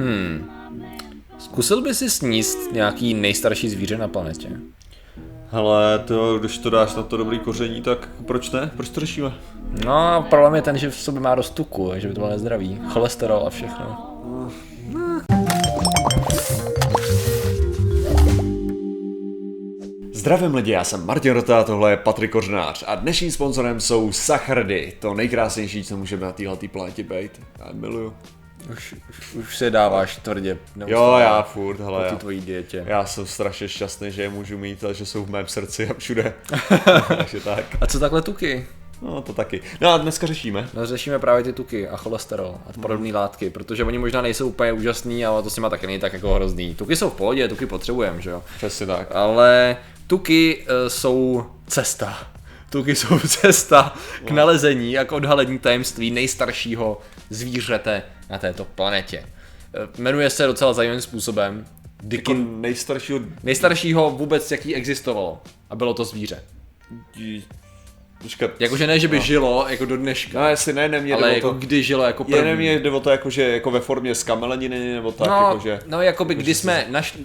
Hmm. Zkusil by si sníst nějaký nejstarší zvíře na planetě? Hele, to, když to dáš na to dobrý koření, tak proč ne? Proč to řešíme? No problém je ten, že v sobě má dost tuku, že by to bylo nezdravý. Cholesterol a všechno. Zdravím lidi, já jsem Martin Rota, tohle je Patrik Kořnář a dnešním sponzorem jsou Sachardy, to nejkrásnější, co můžeme na téhle planetě být. Já miluju. Už, už, už se dáváš tvrdě. Jo, já furt, hele, Po té tvojí dietě. já jsem strašně šťastný, že je můžu mít a že jsou v mém srdci a všude. Takže tak. A co takhle tuky? No, to taky. No a dneska řešíme. No, řešíme právě ty tuky a cholesterol a podobné látky, protože oni možná nejsou úplně úžasný, ale to s nima taky není tak jako hrozný. Tuky jsou v pohodě, tuky potřebujeme, že jo? Přesně tak. Ale tuky uh, jsou cesta. Tuky jsou cesta k nalezení a k odhalení tajemství nejstaršího zvířete na této planetě. Eh, Jmenuje se docela zajímavým způsobem Jako Dikin, nejstaršího... nejstaršího vůbec, jaký existovalo. A bylo to zvíře. Počkat. Jakože ne, že by žilo jako do dneška, No jestli ne, nemě ale jako to... kdy žilo jako Je první. nemě jde o to jako, že jako ve formě zkameleniny, nebo tak, No, jakože... no jakoby kdy jsme našli,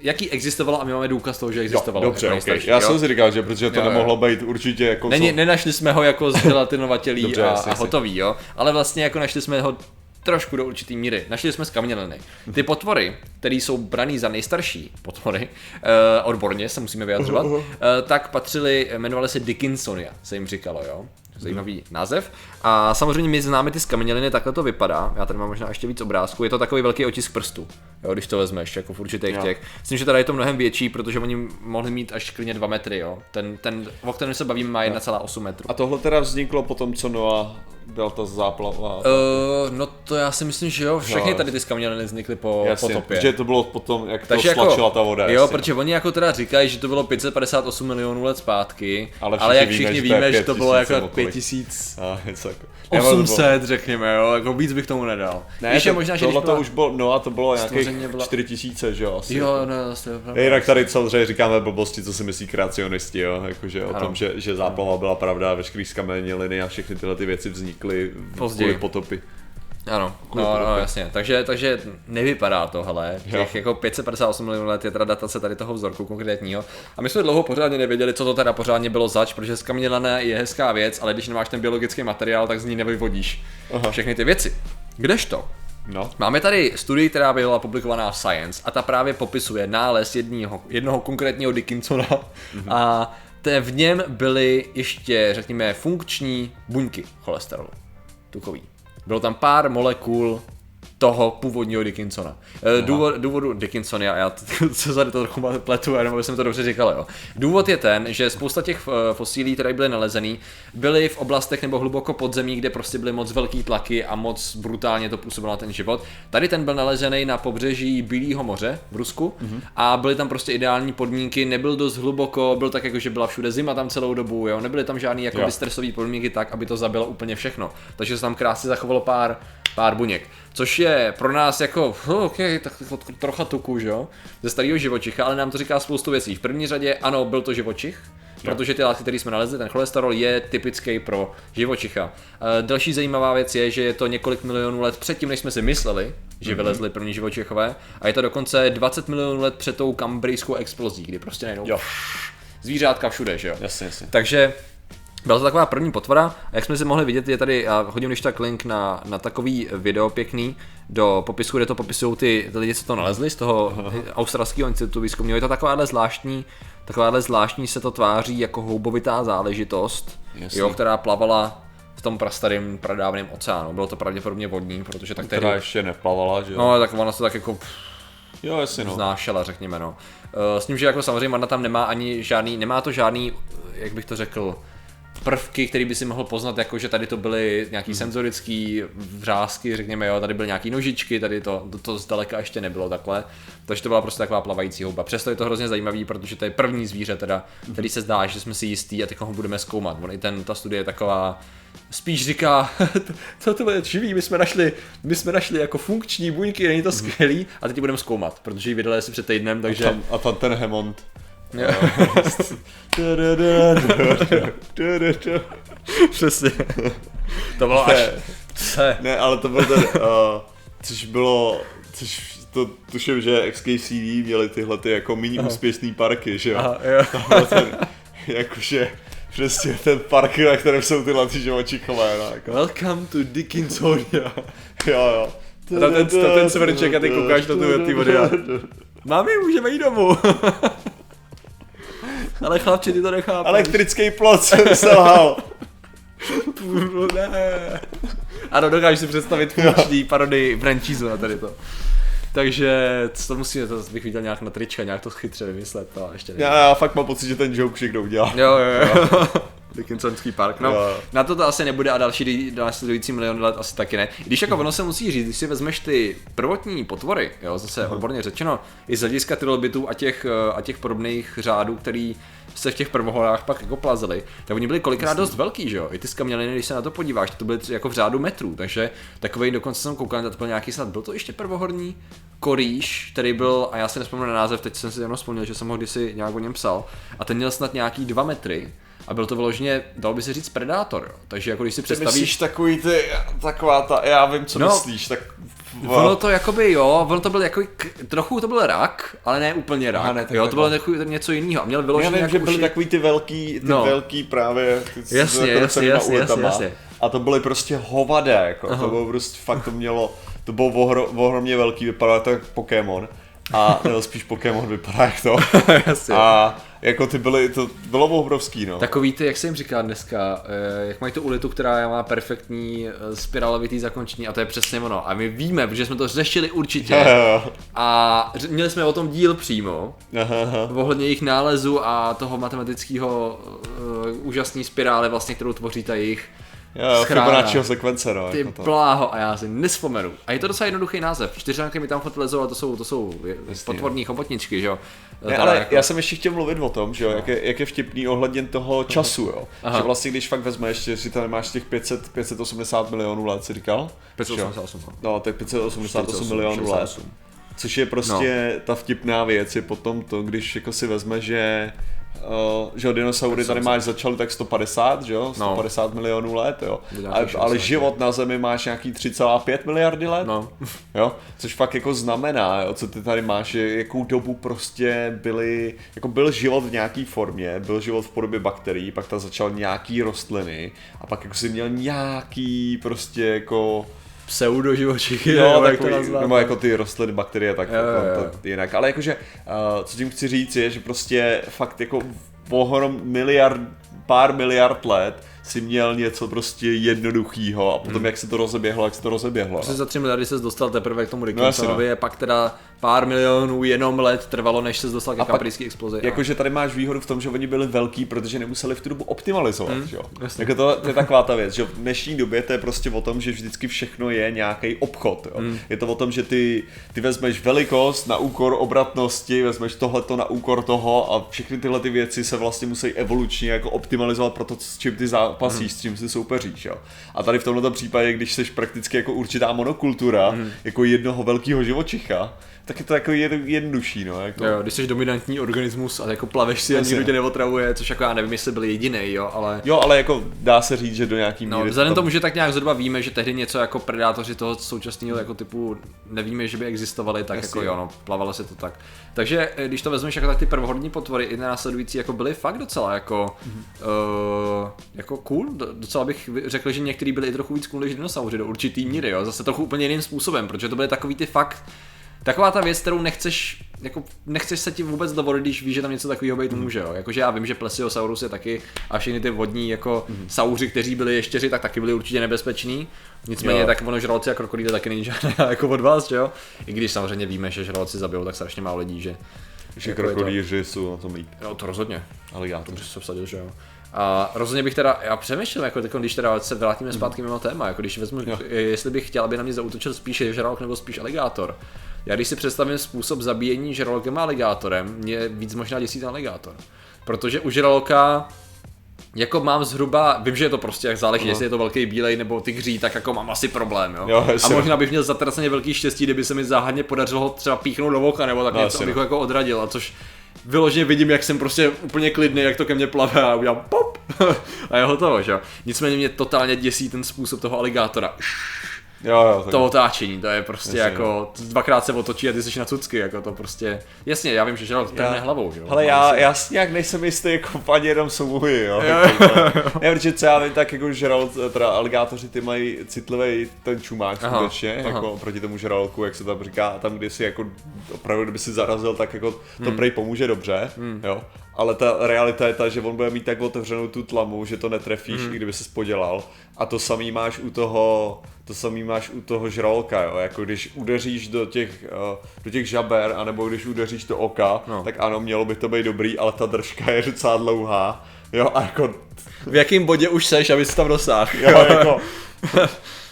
jaký existovalo a my máme důkaz toho, že existovalo. Dobře, jako okay. nejstarší, Já jo? jsem si říkal, že protože to Jo, jo. nemohlo být určitě jako Není, co... nenašli jsme ho jako z gelatinovatělí a, jasně, a hotový, jo, ale vlastně jako našli jsme ho trošku do určitý míry. Našli jsme zkamněliny. Ty potvory, které jsou braný za nejstarší potvory, eh, odborně se musíme vyjadřovat, eh, tak patřily, jmenovaly se Dickinsonia, se jim říkalo, jo zajímavý název. A samozřejmě my známe ty skameněliny, takhle to vypadá. Já tady mám možná ještě víc obrázků. Je to takový velký otisk prstů, jo, když to vezmeš, jako v určitých jo. těch. Myslím, že tady je to mnohem větší, protože oni mohli mít až klidně 2 metry, jo. Ten, ten o kterém se bavím, má 1,8 metru. A tohle teda vzniklo potom, co Noah byl to záplava? Uh, eh, no to já si myslím, že jo, všechny tady ty skameněliny vznikly po, jasně, po topě. Protože to bylo potom, jak Takže to jako- stlačila jako, ta voda. Jo, jasně. protože oni jako teda říkají, že to bylo 558 milionů let zpátky, ale, ale jak víme, všichni víme, že, víme, že to bylo jako 5 tisíc. A, něco jako. 800, řekněme, jo, jako víc bych tomu nedal. Ne, Víš, to, je možná, že tohle to už bylo, no a to bylo nějaké byla... 4 tisíce, že jo, asi. Jo, jako. no, to je Jinak tady samozřejmě říkáme blbosti, co si myslí kreacionisti, jo, jakože o tom, že, že záplava byla pravda, veškerý skameněliny a všechny tyhle ty věci vznikly v, kvůli potopy. Ano, Kvůli no, no, potopě. jasně. Takže, takže nevypadá to, hele. Jo. Těch jako 558 milionů let je teda datace tady toho vzorku konkrétního. A my jsme dlouho pořádně nevěděli, co to teda pořádně bylo zač, protože skamenělina je hezká věc, ale když nemáš ten biologický materiál, tak z ní nevyvodíš Aha. všechny ty věci. Kdežto? No, Máme tady studii, která byla publikovaná v Science a ta právě popisuje nález jednoho, jednoho konkrétního Dickinsona a te, v něm byly ještě, řekněme, funkční buňky cholesterolu, tukový. Bylo tam pár molekul toho původního Dickinsona. Eh, Důvod, důvodu Dickinsonia, já t- se tady to trochu pletu, jenom aby jsem to dobře říkal, jo. Důvod je ten, že spousta těch eh, fosílí, které byly nalezený, byly v oblastech nebo hluboko pod zemí, kde prostě byly moc velký tlaky a moc brutálně to působilo na ten život. Tady ten byl nalezený na pobřeží Bílého moře v Rusku a byly tam prostě ideální podmínky, nebyl dost hluboko, byl tak jako, že byla všude zima tam celou dobu, jo, nebyly tam žádný jako stresové podmínky tak, aby to zabilo úplně všechno. Takže se tam krásně zachovalo pár, pár buněk. Což je pro nás jako, oh, OK, tak trocha tuku, že jo, ze starého živočicha, ale nám to říká spoustu věcí. V první řadě, ano, byl to živočich, protože ty látky, které jsme nalezli, ten cholesterol je typický pro živočicha. E, další zajímavá věc je, že je to několik milionů let předtím, než jsme si mysleli, že vylezli první živočichové, a je to dokonce 20 milionů let před tou kambrijskou explozí, kdy prostě najednou jo, zvířátka všude, že jo. jasně, jasně. Takže byla to taková první potvora a jak jsme si mohli vidět, je tady, a hodím když tak link na, na takový video pěkný do popisku, kde to popisují ty, ty lidi, co to nalezli z toho australského institutu výzkumního. Je to takováhle zvláštní, takováhle zvláštní se to tváří jako houbovitá záležitost, Jasný. jo, která plavala v tom prastarém pradávném oceánu. Bylo to pravděpodobně vodní, protože tak tehdy... Která ještě neplavala, že jo? No, tak ona se tak jako jo, jasně no. znášela, řekněme, no. Eh, S tím, že jako samozřejmě Anna tam nemá ani žádný, nemá to žádný, jak bych to řekl, prvky, který by si mohl poznat, jako že tady to byly nějaký senzorický vrázky, řekněme, jo, tady byly nějaký nožičky, tady to, to, to zdaleka ještě nebylo takhle, takže to byla prostě taková plavající houba. Přesto je to hrozně zajímavý, protože to je první zvíře teda, který se zdá, že jsme si jistí a teď ho budeme zkoumat. On i ten, ta studie je taková, spíš říká, co to bude živý, my jsme našli, my jsme našli jako funkční buňky, není to skvělý, a teď budeme zkoumat, protože ji vydali asi před týdnem, takže... Tam, a tam ten Hemond. Přesně. To bylo až... Se. Ne, ale to byl ten, uh, což bylo, což to tuším, že XKCD měli tyhle ty jako méně úspěšný parky, že jo? Aha, jo. Ten, jakože přesně ten park, na kterém jsou tyhle ty živočichové, no, jako. Welcome to Dickinsonia. Jo, jo. A ten- ten- ten svrček a ty koukáš na ty- ty vody Mami, můžeme jít domů. Ale chlapči, ty to nechápeš. Elektrický plot jsem selhal. ne. Ano, dokážu si představit funkční parodii franchízu na tady to. Takže to musíme, to bych viděl nějak na trička, nějak to chytře vymyslet, to ještě nevím. Já, já fakt mám pocit, že ten joke všechno udělal. Jo, jo, jo. Dickinsonský park. No, Jo, na to to asi nebude a další následující milion let asi taky ne. Když jako ono se musí říct, když si vezmeš ty prvotní potvory, jo, zase odborně řečeno, i z hlediska trilobitů a těch, eh, a těch podobných řádů, který se v těch prvohorách pak jako plazily, tak oni byli kolikrát dost velký, že jo? I ty skamněliny, když se na to podíváš, to byly jako v řádu metrů, takže takový dokonce jsem koukal, to byl nějaký snad, byl to ještě prvohorní korýš, který byl, a já si nespomínám na název, teď jsem si jenom vzpomněl, že jsem ho kdysi nějak o něm psal, a ten měl snad nějaký dva metry, a byl to vyloženě, dal by se říct, predátor, jo. Takže jako když si Ty představíš, myslíš takový ty, taková ta, já vím, co No. myslíš, tak... Ono to jakoby jo, ono to byl jako, trochu to byl rak, ale ne úplně rak. Aha, ne, jo, to bylo jako něco jiného. A měl Já vyloženě vím, jako že byly uši- takový ty velký, ty No. velký právě, ty, Jasně, jasně, jasně, jasně, jasně. A to byly prostě hovadé, jako, Aha. to bylo prostě, fakt to mělo, to bylo ohro, ohromně velký, vypadalo to jako Pokémon. A nebo spíš Pokémon vypadá jak to. Jasně. A jako ty byly, to bylo obrovský, no. Takový ty, jak se jim říká dneska, eh, jak mají tu ulitu, která má perfektní eh, spirálovitý zakončení a to je přesně ono. A my víme, protože jsme to řešili určitě. A ř- měli jsme o tom díl přímo, Aha, aha. ohledně jejich nálezu a toho matematického uh, úžasné spirály, vlastně, kterou tvoří ta jejich Jo. Fibonacciho sekvence, no. Ty jako to. bláho, a já si nespomenu. A je to docela jednoduchý název. Čtyřánky mi tam furt lezou, ale to jsou, to jsou potvorní chobotničky, že jo? Ne, ale jako- já jsem ještě chtěl mluvit o tom, že jo, jak, je, jak je vtipný ohledně toho času, jo. Aha. Že vlastně, když fakt vezmeš, že si tady máš těch 500, 580 milionů let, si říkal? 588. no. No, tak 588 48, milionů let. 68. Což je prostě no. ta vtipná věc, je potom to, když jako si vezme, že Uh, že jo, dinosaury tady máš začaly tak 150, že jo, 150 no. milionů let, jo. Ale, 60, ale život na Zemi máš nějaký 3,5 miliardy let. No. Jo, což fakt jako znamená, jo, co ty tady máš, jakou dobu prostě byly, jako byl život v nějaký formě, byl život v podobě bakterií, pak tam začal nějaký rostliny a pak jako si měl nějaký prostě jako, Pseudo živočichy, jo, nebo takový, nebo jako ty rostliny, bakterie, tak Jo, jo, to, jo. to jinak, ale jakože, uh, co tím chci říct je, že prostě fakt jako pohrom miliard, pár miliard let si měl něco prostě jednoduchýho a potom Hmm. jak se to rozeběhlo, jak se to rozeběhlo. Prostě za 3 miliardy se dostal teprve k tomu Dickinsonovi, a pak teda pár milionů jenom let trvalo, než se dostal ke kamprijské explozi. Jakože tady máš výhodu v tom, že oni byli velký, protože nemuseli v tu dobu optimalizovat, mm, jo. jasně. Jako to, to, je taková ta věc, že v dnešní době to je prostě o tom, že vždycky všechno je nějaký obchod, jo. Mm. Je to o tom, že ty, ty vezmeš velikost na úkor obratnosti, vezmeš tohleto na úkor toho a všechny tyhle ty věci se vlastně musí evolučně jako optimalizovat pro to, s čím ty zápasíš, mm. s čím si soupeříš, jo. A tady v tomto případě, když jsi prakticky jako určitá monokultura, mm. jako jednoho velkého živočicha, tak je to jako jed, jednodušší, no. Jako. Jo, když jsi dominantní organismus a jako plaveš si a nikdo tě neotravuje, což jako já nevím, jestli byl jediný, jo, ale... Jo, ale jako dá se říct, že do nějaký No, míry... vzhledem to- tomu, že tak nějak zhruba víme, že tehdy něco jako predátoři toho současného jako typu nevíme, že by existovali, tak Jasně, jako jo. no, plavalo se to tak. Takže eh, když to vezmeš jako tak ty prvohodní potvory i následující jako byly fakt docela jako, mm-hmm. uh, jako cool, Do- docela bych řekl, že některý byli i trochu víc cool než dinosauři do určitý míry, jo, zase trochu úplně jiným způsobem, protože to byly takový ty fakt Taková ta věc, kterou nechceš, jako nechceš se ti vůbec dovolit, když víš, že tam něco takového být může, jo. Jakože já vím, že Plesiosaurus je taky a všechny ty vodní jako mm. sauři, kteří byli ještěři, tak taky byli určitě nebezpeční. Nicméně Jo. tak ono žraloci a krokodýly taky není žádné jako od vás, že jo. I když samozřejmě víme, že žraloci zabijou tak strašně málo lidí, že Že jako je to- krokodýři jsou na tom líp. No to rozhodně. Aligátor. To se vsadil, že jo. A rozhodně bych teda, já přemýšlel, jako teď, když teda se vrátíme zpátky mimo téma, jako když vezmu, Jo. jestli bych chtěl, aby na mě zautočil spíše žralok nebo spíš aligátor. Já když si představím způsob zabíjení žralokem a aligátorem, mě víc možná děsí ten aligátor. Protože u žraloka jako mám zhruba, vím, že je to prostě jak záleží, Aha. jestli je to velký bílej nebo tygří, tak jako mám asi problém, jo. Jo, a možná bych měl zatraceně velký štěstí, kdyby se mi záhadně podařilo ho třeba píchnout do voka nebo tak No, něco, abych no. ho jako odradil, a což vyloženě vidím, jak jsem prostě úplně klidný, jak to ke mně plave a udělám pop a je hotovo, že jo. Nicméně mě totálně děsí ten způsob toho aligátora. Jo, jo, to otáčení, to je prostě Jasně, jako, dvakrát se otočí a ty jsi na cucky, jako to prostě, jasně, já vím, že Žerald trhne hlavou, jo. Ale já, já si nějak nejsem jistý, jako ani jenom souboji, jo. Jako, ne, protože co já vím, tak jako žralot, teda aligátoři ty mají citlivý ten čumák Aha, skutečně, aha. jako proti tomu žraloku, jak se tam říká, a tam, kde si jako opravdu, kdyby si zarazil, tak jako to Hmm. prej pomůže dobře, jo. Ale ta realita je ta, že on bude mít tak otevřenou tu tlamu, že to netrefíš, Hmm. i kdyby se podělal. A to samý máš u toho, to samý máš u toho žraloka, jo. Jako když udeříš do těch, eh, do těch žaber, anebo když udeříš do oka, No. tak ano, mělo by to být dobrý, ale ta držka je docela dlouhá. Jo, a jako, V jakém bodě už seš, aby jsi tam dosáhl? jo, jako,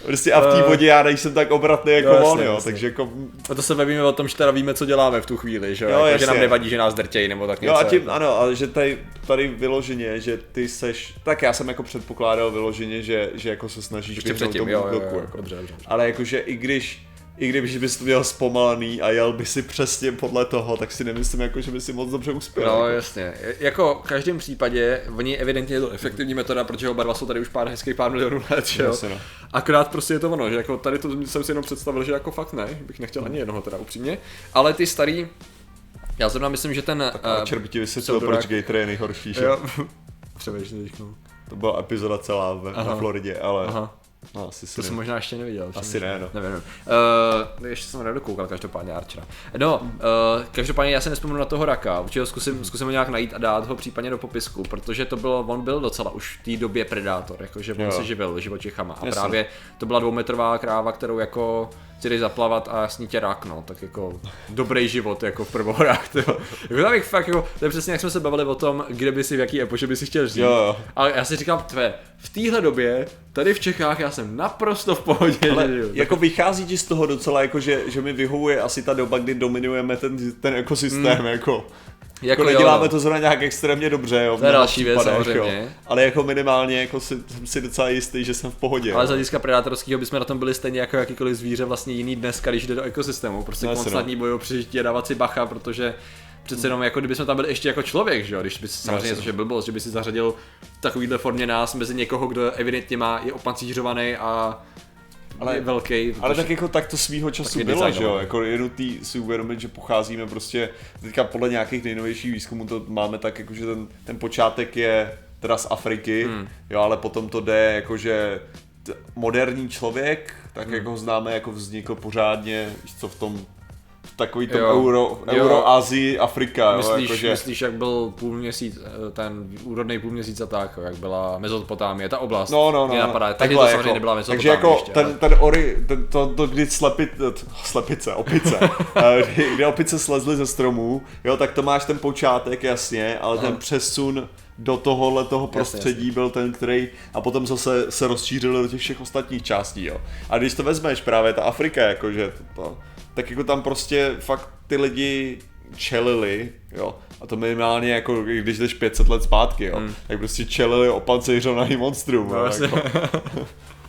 prostě a v té vodě já nejsem tak obratný jako Eh. Jo, jasně, on, jo, jasně. takže jako, A to se bavíme o tom, že teda víme, co děláme v tu chvíli, že jo? Jo, jako, že nám nevadí, že nás drtějí nebo tak jo něco. a tím, jako. ano, ale že tady, tady vyloženě, že ty seš, tak já jsem jako předpokládal vyloženě, že, že jako se snažíš Ještě předtím, tomu jo, jo, jo, jako. dobře, dobře. dobře. Ale jakože i když i když bys to měl zpomalený a jel by si přesně podle toho, tak si nemyslím, jako, že by si moc dobře uspěl. No jako. jasně, jako v každém případě, oni evidentně je to efektivní metoda, protože oba dva jsou tady už pár hezkých pár milionů let, že jo? Jasně, no. Akorát prostě je to ono, že jako tady to jsem si jenom představil, že jako fakt ne, bych nechtěl ani jednoho teda upřímně, ale ty starý, já zrovna myslím, že ten... A eh, Čer by ti vysvětlil, proč Gator je nejhorší, že? jo, no. To byla epizoda celá ve, Aha. na Floridě, ale Aha, no, asi si to jsem možná ještě neviděl. Asi ne, no. Nevím, nevím. Uh, ještě jsem nedokoukal, každopádně Archera. No, uh, každopádně já se nespomenu na toho raka, určitě ho zkusím, zkusím ho nějak najít a dát ho případně do popisku, protože to bylo, on byl docela už v té době predátor, jakože on Jo. se živil živočichama a Jasně. právě to byla dvoumetrová kráva, kterou jako si jdeš zaplavat a s ní tě rákno, tak jako dobrý život jako v prvohorách, to jako tam bych fakt jako, to je přesně jak jsme se bavili o tom, kde by si v jaký epoše by si chtěl žít. Jo, jo. Ale já si říkám, tvé, v téhle době, tady v Čechách, já jsem naprosto v pohodě. Ale že žiju. jako vychází ti z toho docela, jako že, že mi vyhovuje asi ta doba, kdy dominujeme ten, ten ekosystém, jako. Jako, jo, neděláme no. to zrovna nějak extrémně dobře, jo. To je další věc, samozřejmě. Jo. Ale jako minimálně jako si, jsem si docela jistý, že jsem v pohodě. Ale z jo. hlediska predátorského bychom na tom byli stejně jako jakýkoliv zvíře vlastně jiný dneska, když jde do ekosystému. Prostě No, jasně, konstantní boj o přežití a dávat si bacha, protože přece jenom jako kdybychom tam byli ještě jako člověk, že jo, když by si samozřejmě, jasně. což je blbost, že by si zařadil v takovýhle formě nás mezi někoho, kdo evidentně má, je opancířovaný a ale, je velký. Ale tak jako tak to svýho času bylo, že jo, designované. jako je nutný si uvědomit, že pocházíme prostě, teďka podle nějakých nejnovějších výzkumů to máme tak, jako že ten, ten počátek je teda z Afriky, hmm. jo, ale potom to jde jakože moderní člověk, tak hmm. jako ho známe, jako vznikl pořádně, co, v tom takový Jo. Euro, Jo. Euroázii, Afrika, jo, Myslíš, jakože, myslíš, jak byl půl měsíc, eh, ten úrodný půl měsíc a tak, jak byla Mezopotámie, ta oblast, No, no, no. mě no. napadá, taky Takhle to samozřejmě jako, nebyla Takže Mezopotámie jako ještě, ten, ale- ten ori, ten, to, to, kdy slepit, slepice, opice, eh, kdy, kdy opice slezly ze stromů, jo, tak to máš ten počátek, jasně, ale ten přesun do tohohle toho prostředí byl ten, který a potom zase se rozšířil do těch všech ostatních částí, jo. A když to vezmeš právě ta Afrika, jakože to, to, tak jako tam prostě fakt ty lidi čelili, jo, a to minimálně jako, když jdeš 500 let zpátky, jo, mm. tak prostě čelili opancejřovaný monstrum, No, jo, jako.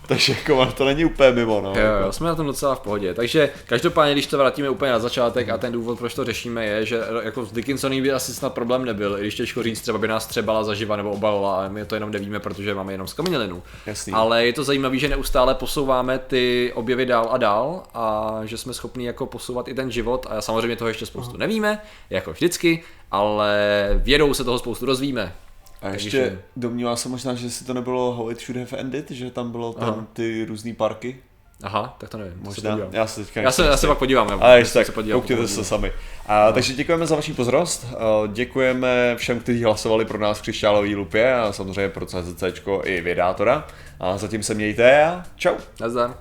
Takže jako to není úplně mimo, no. Jo, jako. jo, jsme na tom docela v pohodě. Takže každopádně, když to vrátíme úplně na začátek a ten důvod, proč to řešíme, je, že jako s Dickinsonem by asi snad problém nebyl, i když těžko říct, třeba by nás třebala zaživa nebo obalila, ale my to jenom nevíme, protože máme jenom zkominilinu. Jasný. Ale je to zajímavé, že neustále posouváme ty objevy dál a dál a že jsme schopni jako posouvat i ten život a samozřejmě toho ještě spoustu nevíme, jako vždycky, ale vědou se toho spoustu dozvíme. A ještě Takže- domnívá se možná, že si to nebylo How It Should Have Ended, že tam bylo tam Aha. ty různý parky. Aha, tak to nevím. to se Možná, podívám. já se teďka Já se, já se pak podívám. Ale ještě se tak, podívám, koukněte se sami. A, takže děkujeme za vaši pozornost, a děkujeme všem, kteří hlasovali pro nás v křišťálový lupě a samozřejmě pro CZC i Vědátora. A zatím se mějte a čau. Nazdar.